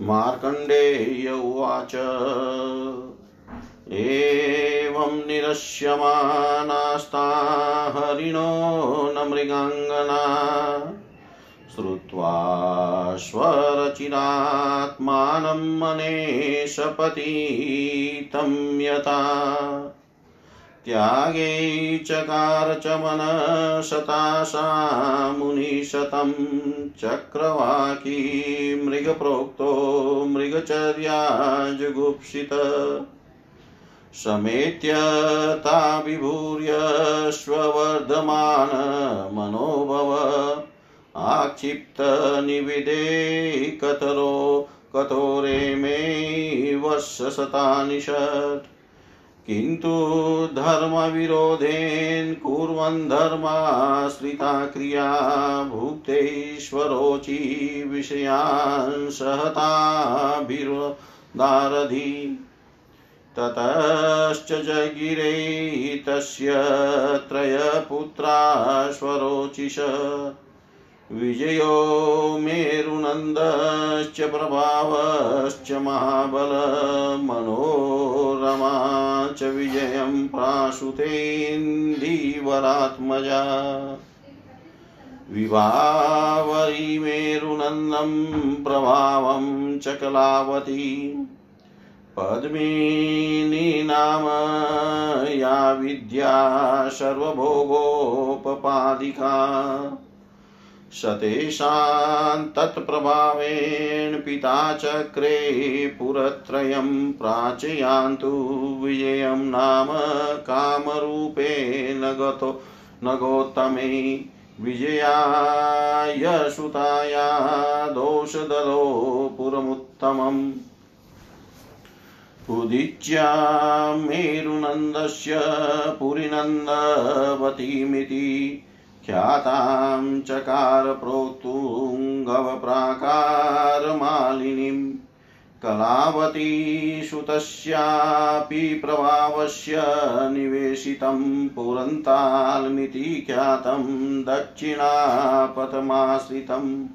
मार्कण्डेय उवाच। एवं निरस्यमानास्ता हरिणो न मृगाङ्गना। श्रुत्वा स्वरचिरात्मानं मनेशपतीतं यथा। त्यागे चकार च मनशताशा मुनिशतं चक्रवाकी मृगप्रोक्तो मृगचर्या जुगुप्सित। समेत्य ताभिभूर्य मनोभव। आक्षिप्तनिविदे कतरो कठोरे मे वशशतानिषट् किन्तु धर्मविरोधेन कुर्वन् धर्माश्रिता क्रिया भुक्तेश्वरोचि विषयान् सहताभिरोदारधि। ततश्च जगिरे तस्य त्रयपुत्रा स्वरोचिष विजयो मेरुनन्दश्च प्रभावश्च महाबल मनोरमा च विजयं प्राशुतेन्दीवरात्मजा। विभावरी मेरुनन्दं प्रभावं च कलावती। पद्मिनी नाम या विद्या सर्वभोगोपपादिका। सतेषां तत्प्रभावेण पिता चक्रे पुरत्रयं प्राचयान्तु। विजयं नाम कामरूपेण गतो न गौतमे विजयाय सुताया दोषदलो पुरमुत्तमम्। उदिच्या मेरुनन्दस्य पुरीनन्दवतीमिति। ख्यातां चकार प्रोक्तुङ्गवप्राकारमालिनीं कलावती सुतस्यापि प्रभावस्य निवेशितं पुरन्ताल्मिति ख्यातं दक्षिणापथमाश्रितम्।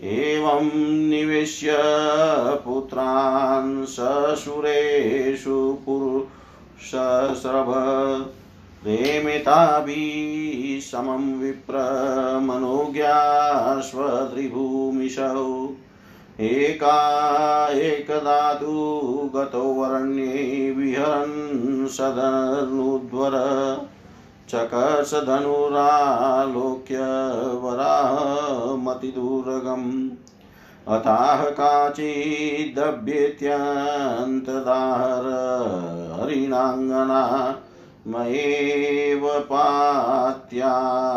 एवं निवेश्य पुत्रान् ससुरेषु पुरुषस्रभ रेमिताभिः समं विप्रमनोज्ञाश्वत्रिभूमिशौ एका एकदा तु गतो वरण्ये विहरन् सदनुध्वर चकर्षधनुरालोक्य वरामतिदुर्गम् अथाह काचिदभ्येत्यन्तदाहर हरिणाङ्गना मयेव पात्या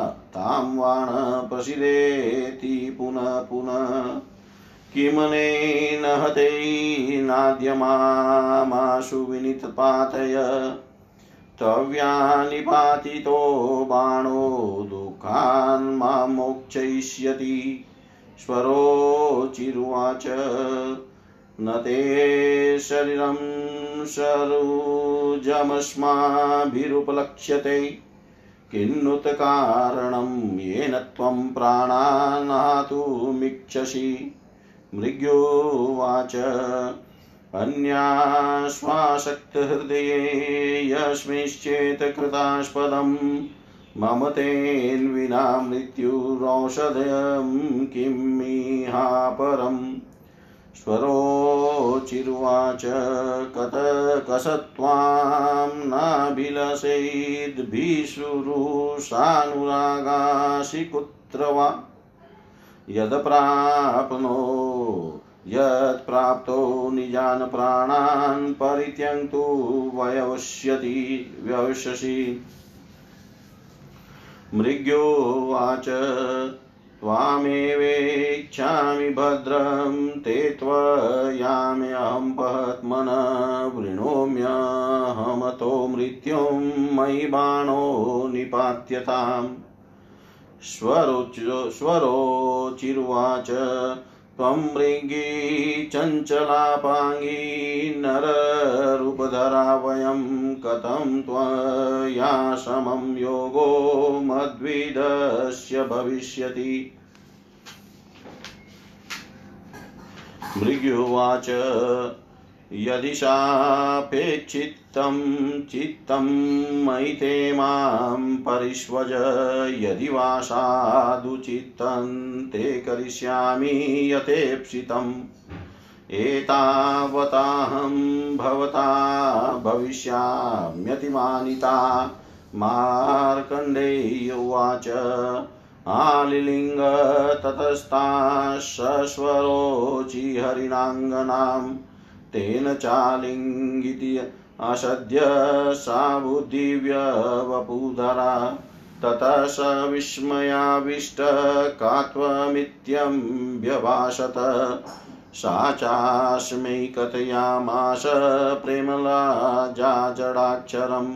तां वाण प्रसिदेति पुनः पुनः। किमनेन हते नाद्यमामाशु विनितपातय? तव्यानिपातितो बाणो दुःखान् माँ मोक्षयिष्यति। स्वरोचिरुवाच न ते शरीरं सरुजमस्माभिरुपलक्ष्यते किन्नुत कारणं येन त्वं प्राणानातुमिच्छसि। मृग्योवाच, अन्याश्वासक्तहृदये यस्मिश्चेत् कृतास्पदम् मम तेन्विना मृत्युरौषधं किमिहापरम् स्वरोचिरुवाच कत कसत्वां नाभिलसेद्भिषुरुषानुरागासि कुत्र वा? यदप्राप्नो यत्प्राप्तो निजान् प्राणान् परित्यक्तु वयवश्यति व्यवस्यसि मृग्योवाच त्वामेवेच्छामि भद्रं ते त्वयाम्यहं पत्मन वृणोम्यहमतो मृत्युं मयि बाणो निपात्यताम् स्वरोचिर्वाच त्वं मृगी चञ्चलापाङ्गी नररूपधरा वयं कथं त्वया समं योगो मद्विदस्य भविष्यति। मृग्युवाच यदि सापेक्षितं चित्तं मयि ते माँ परिष्वज। यदि वा साधुचित्तं ते करिष्यामि यथेप्सितम्। एतावताहं भवता भविष्याम्यतिमानिता। मार्कण्डेय उवाच आलिलिङ्ग ततस्ता सस्वरोचि हरिणाङ्गनां तेन चालिङ्गिति असद्य सा बुद्धिव्यवपुधरा ततः स विस्मयाविष्टकात्वमित्यं व्यभाषत। सा चास्मै कथयामास प्रेमला जाजडाक्षरम्।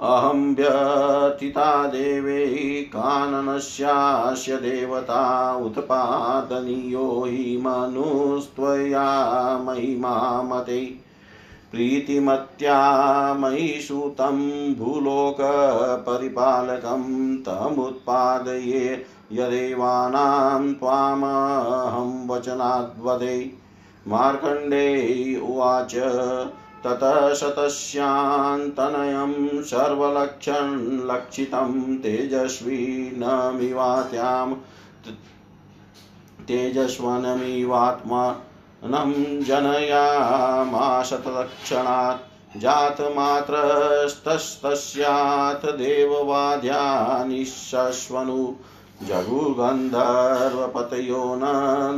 अहं व्यथिता देवे काननस्यास्य देवता उत्पादनीयो हि मनुस्त्वया महिमामते प्रीतिमत्या मयि सुतं भूलोकपरिपालकं तमुत्पादये यदेवानां त्वामहं वचनाद्वदे। मार्कण्डे उवाच ततः शतस्यान्तनयं सर्वलक्षणलक्षितं तेजस्विनमिवात्यां तेजस्वनमिवात्मानं जनयामाशतलक्षणात् जातमात्रस्तस्तस्यात् देववाद्यानिशश्वनु। जगुगन्धर्वपतयो न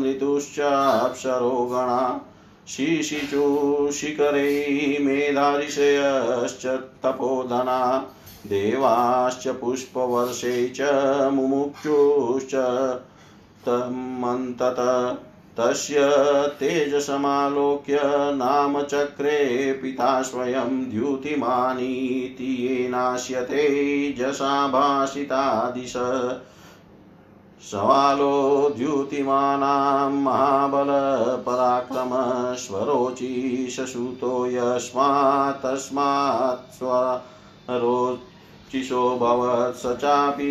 नृतुश्चाप्सरो गणा शिशिचुशिखरे मेधारिषयश्च तपोधना देवाश्च पुष्पवर्षे च मुमुक्षुश्च तमन्तत। तस्य तेजसमालोक्य नाम चक्रे पिता स्वयं द्युतिमानीति येनाश्यते जसा भाषितादिश सवालो द्युतिमानां महाबलपराक्रम स्वरोचिषसुतो यस्मात् तस्मात् स्वरोचिषो भवत् स चापि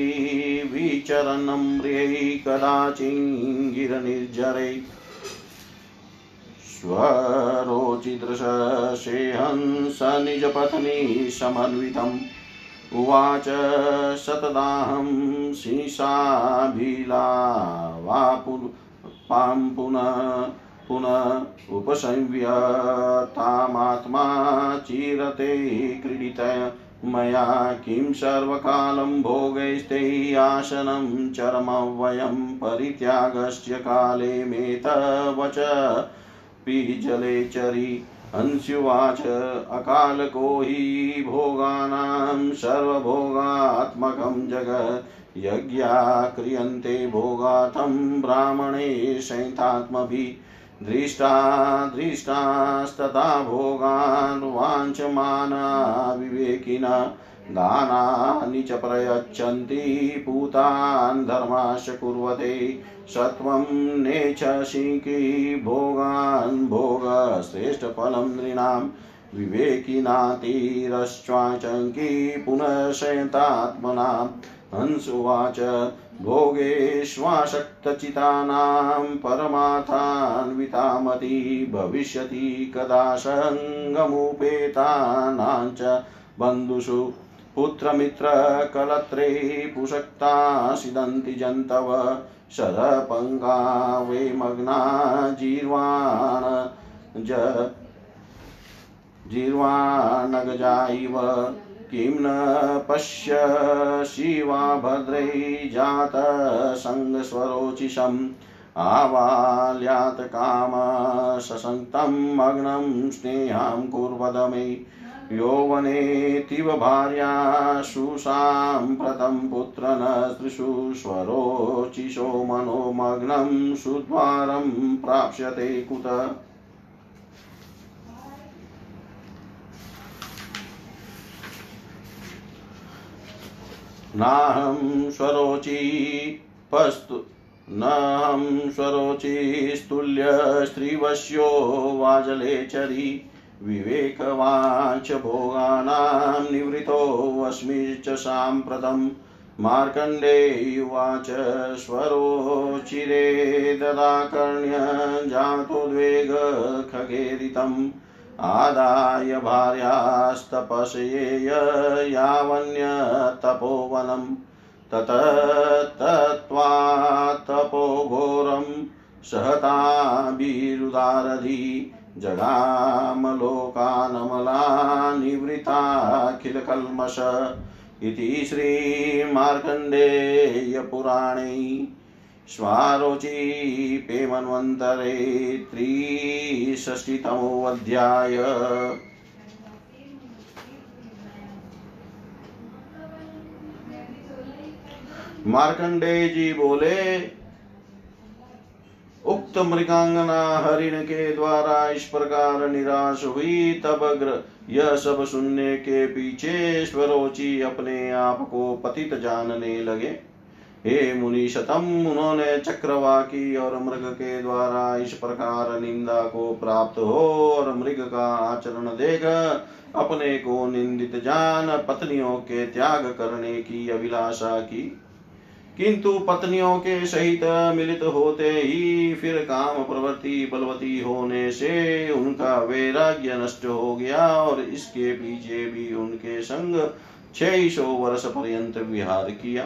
विचरन्म्रियै कदाचिङ्गिरनिर्जरै स्वरोचिदृशेहंस निजपत्नी समन्वितम्। उवाच शतदाहं शीशाभिलावां पुनः पुनः उपसंव्यतामात्मा चिरते क्रीडित। मया किं सर्वकालं भोगैस्ते आसनं चरमव्ययं परित्यागस्य काले मेतवच पीजले चरी अंशुवाच अकालको हि भोगानां सर्वभोगात्मकं जगत् यज्ञा क्रियन्ते भोगार्थं ब्राह्मणे शैतात्मभिः दृष्टा दृष्टास्तथा भोगान् वाञ्छमाना विवेकिना दानानि च प्रयच्छन्ति, पूतान् धर्माश्च कुर्वते। सत्वं नेच्छशिकी भोगान् भोगश्रेष्ठफलं नृणां। विवेकिनातिरश्चाचङ्की पुनः शयतात्मनां हंसुवाच भोगेष्वासक्तचितानां परमार्थान्वितामती भविष्यति कदा सङ्गमुपेतानां च बन्धुषु पुत्रमित्रकलत्रे पुषक्ता सिदन्ति जन्तव शरपङ्गा वै मग्ना जीर्वाण ज जीर्वाणगजा इव किं न पश्यसि वा भद्रै जातसङ्गस्वरोचिषम् आवाल्यात् कामससङ्क्तं मग्नं स्नेहां कुर्वद मे। यौवनेतिव भार्या सुसाम्प्रतं पुत्र न स्त्रिषु स्वरोचिषो मनोमग्नं सुद्वारं प्राप्स्यते कुत। नाहं स्वरोचि पस्तु, नाहं स्वरोचिस्तुल्यस्त्रीवश्यो वाजलेचरी विवेकवाञ्च भोगानां निवृतोऽस्मि च साम्प्रतं मार्कण्डेयुवाच स्वरोचिरे ददाकर्ण्य जातोद्वेग खगेरितम्। आदाय भार्यास्तपस्येय यावन्यतपोवनं ततत्तत्त्वा तपोघोरं सहताभिरुदारधि जगामलोकानमला निवृत्ताखिलकल्मष इति श्रीमार्कण्डेयपुराणे स्वारोचिपे मन्वन्तरे त्रिषष्टितमोऽध्याय। मार्कंडेय जी बोले, उक्त मृगांगना हरिण के द्वारा इस प्रकार निराश हुई, तब यह सब सुनने के पीछे स्वरोचि अपने आप को पतित जानने लगे। हे मुनि शतम उन्होंने चक्रवाकी और मृग के द्वारा इस प्रकार निंदा को प्राप्त हो और मृग का आचरण देख, अपने को निंदित जान, पत्नियों के त्याग करने की अभिलाषा की। किंतु पत्नियों के सहित मिलित होते ही फिर काम प्रवृत्ति बलवती होने से उनका वैराग्य नष्ट हो गया और इसके पीछे भी उनके संग छह सौ वर्ष पर्यंत विहार किया।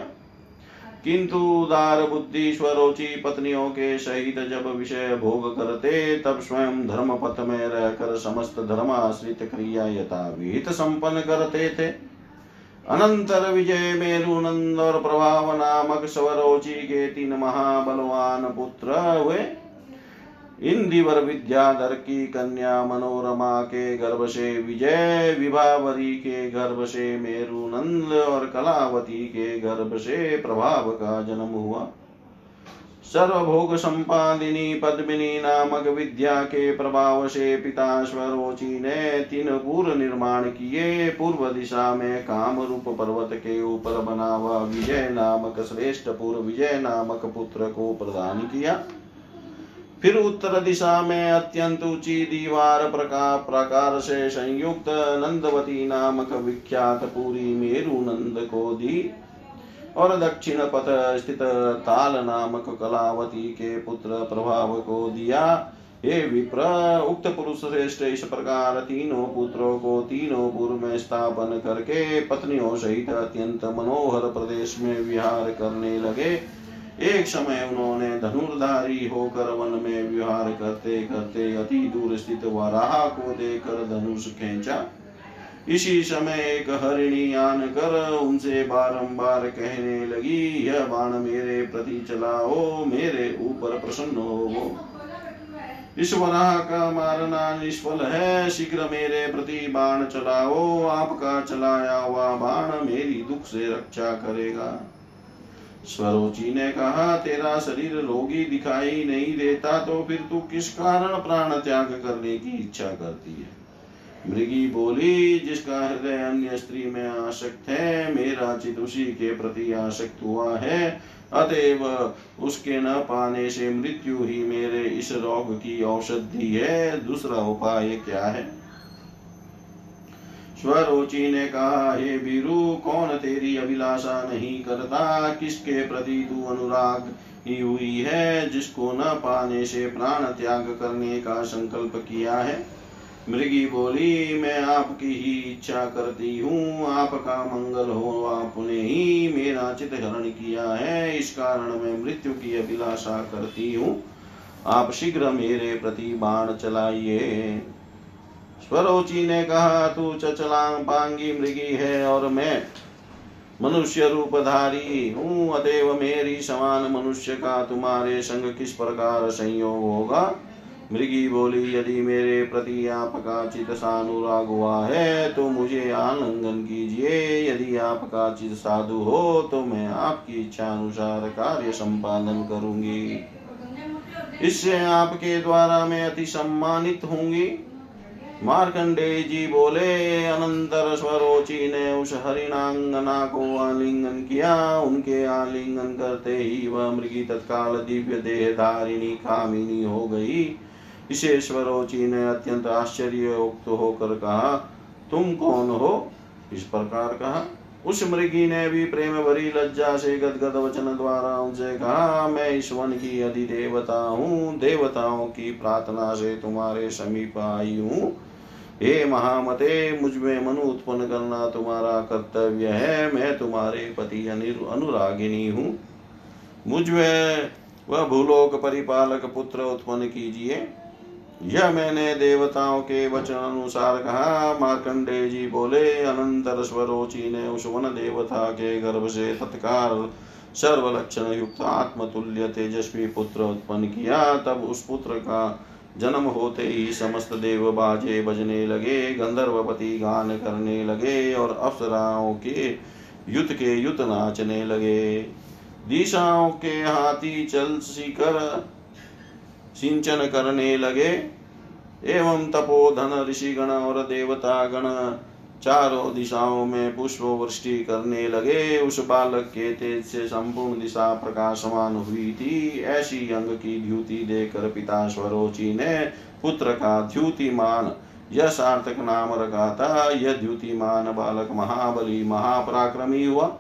किंतु उदार बुद्धि स्वरोचि पत्नियों के सहित जब विषय भोग करते, तब स्वयं धर्म पथ में रहकर समस्त धर्म आश्रित क्रिया यथा विहित संपन्न करते थे। अनंतर विजय मेरुनंद और प्रभाव नामक स्वरोचि के तीन महाबलवान पुत्र हुए। इंदिवर विद्याधर की कन्या मनोरमा के गर्भ से विजय विभावरी के गर्भ से मेरुनंद और कलावती के गर्भ से प्रभाव का जन्म हुआ। सर्वभोग संपादिनी पद्मिनी नामक विद्या के प्रभाव से पिता स्वरोचि ने तीन पूर्व निर्माण किए। पूर्व दिशा में काम रूप पर्वत के ऊपर बना हुआ विजय नामक श्रेष्ठ पूर्व विजय नामक पुत्र को प्रदान किया। फिर उत्तर दिशा में अत्यंत ऊँची दीवार प्रकार प्रकार से संयुक्त नंदवती नामक विख्यात पूरी मेरु नंद को दी और दक्षिण पथ स्थित ताल नामक कलावती के पुत्र प्रभाव को दिया। हे विप्र, उक्त पुरुष श्रेष्ठ इस प्रकार तीनों पुत्रों को तीनों पूर्व में स्थापन करके पत्नियों सहित अत्यंत मनोहर प्रदेश में विहार करने लगे। एक समय उन्होंने धनुर्धारी होकर वन में विहार करते करते अति दूर स्थित वराह को देकर धनुष खेचा। इसी समय एक हरिणी आन कर उनसे बारंबार कहने लगी, यह बाण मेरे प्रति चलाओ, मेरे ऊपर प्रसन्न हो। इस वराह का मारना निष्फल है, शीघ्र मेरे प्रति बाण चलाओ, आपका चलाया हुआ बाण मेरी दुख से रक्षा करेगा। स्वरोचि ने कहा, तेरा शरीर रोगी दिखाई नहीं देता तो फिर तू किस कारण प्राण त्याग करने की इच्छा करती है? मृगी बोली, जिसका हृदय अन्य स्त्री में आसक्त है, मेरा चित उसी के प्रति आसक्त हुआ है। अतएव उसके न पाने से मृत्यु ही मेरे इस रोग की औषधि है। दूसरा उपाय क्या है? स्वरोचि ने कहा, हे बीरु कौन तेरी अभिलाषा नहीं करता? किसके प्रति तू अनुराग ही हुई है, जिसको न पाने से प्राण त्याग करने का संकल्प किया है? मृगी बोली, मैं आपकी ही इच्छा करती हूँ, आपका मंगल हो, आपने ही मेरा चित हरण किया है, इस कारण मैं मृत्यु की अभिलाषा करती हूँ। आप शीघ्र मेरे प्रति बाण चलाइए। स्वरोचि ने कहा, तू चचलांग पांगी मृगी है और मैं मनुष्य रूपधारी हूँ। अतएव मेरी समान मनुष्य का तुम्हारे संग किस प्रकार संयोग होगा? मृगी बोली, यदि मेरे प्रति आपका चित सानुराग हुआ है तो मुझे आलिंगन कीजिए। यदि आपका चित साधु हो तो मैं आपकी इच्छा अनुसार कार्य संपादन करूँगी। इससे आपके द्वारा मैं अति सम्मानित होंगी। मार्कंडे जी बोले, अनंतर स्वरोचि ने उस हरिणांगना को आलिंगन किया। उनके आलिंगन करते ही वह मृगी तत्काल दिव्य देह धारिणी कामिनी हो गई। इसे स्वरोचि ने अत्यंत आश्चर्य उक्त होकर कहा, तुम कौन हो? इस प्रकार कहा। उस मृगी ने भी प्रेम भरी लज्जा से गदगद वचन द्वारा उनसे कहा, मैं इस वन की अधिदेवता हूँ। देवताओं की प्रार्थना से तुम्हारे समीप आई हूँ। हे महामते मुझमें मनु उत्पन्न करना तुम्हारा कर्तव्य है। मैं तुम्हारे पति अनुरागिनी हूँ। मुझमें वह भूलोक परिपालक पुत्र उत्पन्न कीजिए। यह मैंने देवताओं के वचन अनुसार कहा। मार्कंडे जी बोले अनंतर स्वरोचि ने उस वन देवता के गर्भ से तत्काल सर्वलक्षण युक्त आत्मतुल्य तेजस्वी पुत्र उत्पन्न किया। तब उस पुत्र का जन्म होते ही समस्त देव बाजे बजने लगे गंधर्वपति गान करने लगे और अप्सराओं के युत के युत नाचने लगे। दिशाओं के हाथी चल सीकर सिंचन करने लगे। एवं तपोधन ऋषिगण और देवता गण चारों दिशाओं में पुष्प वृष्टि करने लगे। उस बालक के तेज से संपूर्ण दिशा प्रकाशमान हुई थी। ऐसी अंग की द्युति देकर पिता स्वरोचि ने पुत्र का द्युतिमान यह सार्थक नाम रखा था। यह द्युतिमान बालक महाबली, महापराक्रमी हुआ।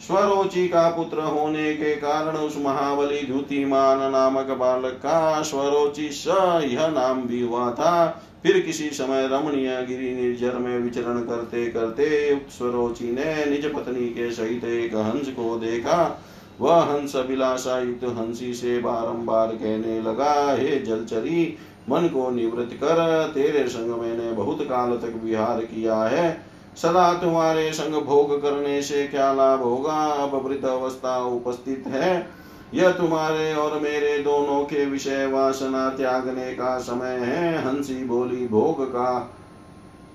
स्वरोचि का पुत्र होने के कारण उस महाबली द्युतिमान नामक बालक का स्वरोचि स यह नाम भी हुआ था। फिर किसी समय रमणीय गिरी निर्जर में विचरण करते करते स्वरोचि ने निज पत्नी के सहित एक हंस को देखा। वह हंस अभिलाषा युक्त हँसी से बारंबार कहने लगा, हे जलचरी, मन को निवृत्त कर, तेरे संग मैंने बहुत काल तक विहार किया है। सदा तुम्हारे संग भोग करने से क्या लाभ होगा? अब वृद्ध अवस्था उपस्थित है। यह तुम्हारे और मेरे दोनों के विषय वासना त्यागने का समय है। हँसी बोली भोग का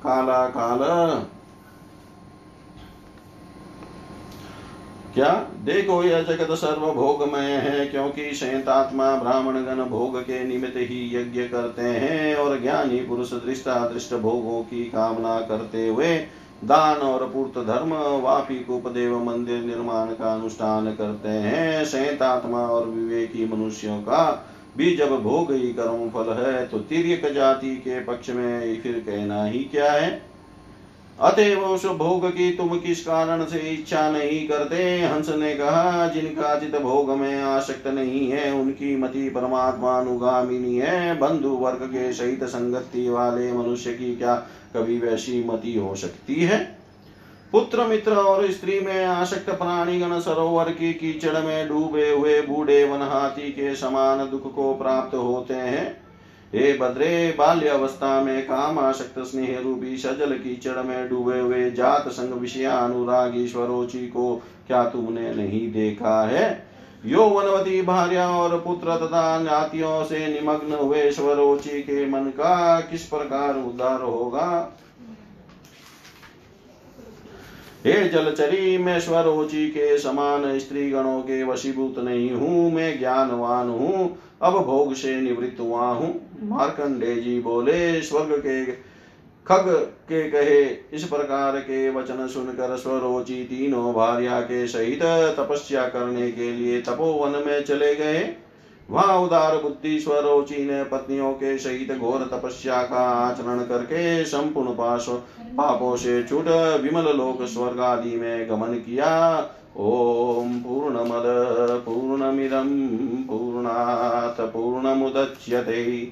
काला काल। क्या? देखो यह जगत सर्व भोगमय है, क्योंकि शैतात्मा ब्राह्मण गण भोग के निमित्त ही यज्ञ करते हैं और ज्ञानी पुरुष दृष्टा दृष्ट भोगों की कामना करते हुए दान और पूर्त धर्म वापी कुपदेव मंदिर निर्माण का अनुष्ठान करते हैं। शैतात्मा और विवेकी मनुष्यों का भी जब भोग ही कर्म फल है तो तिरक जाति के पक्ष में फिर कहना ही क्या है? अतएव उस भोग की तुम किस कारण से इच्छा नहीं करते? हंस ने कहा, जिनका चित भोग में आसक्त नहीं है, उनकी मति परमात्मा अनुगामिनी है। बंधु वर्ग के सहित संगति वाले मनुष्य की क्या कभी वैसी मति हो सकती है? पुत्र मित्र और स्त्री में आसक्त प्राणीगण सरोवर की कीचड़ में डूबे हुए बूढ़े वन हाथी के समान दुख को प्राप्त होते हैं। हे भद्रे बाल्य अवस्था में काम आसक्त स्नेह रूपी सजल कीचड़ में डूबे हुए जात संग विषया अनुराग स्वरोचि को क्या तुमने नहीं देखा है? यौवनवती भार्या और पुत्र तथा जातियों से निमग्न हुए स्वरोचि के मन का किस प्रकार उद्धार होगा? हे जलचरी, मैं स्वरोचि के समान स्त्री गणों के वशीभूत नहीं हूँ, मैं ज्ञानवान हूँ, अब भोग से निवृत्त हुआ हूँ। मार्कंडे जी बोले, स्वर्ग के खग के कहे, इस प्रकार के वचन सुनकर स्वरोचि तीनों भार्या के सहित तपस्या करने के लिए तपोवन में चले गए। वहाँ उदार बुद्धि स्वरोचि ने पत्नियों के सहित घोर तपस्या का आचरण करके संपूर्ण पाश पापों से छूट विमल लोक स्वर्ग आदि में गमन किया। ओम पूर्ण मद पूर्ण पूर्णमिदं, पूर्णात्, पूर्णमुदच्यते।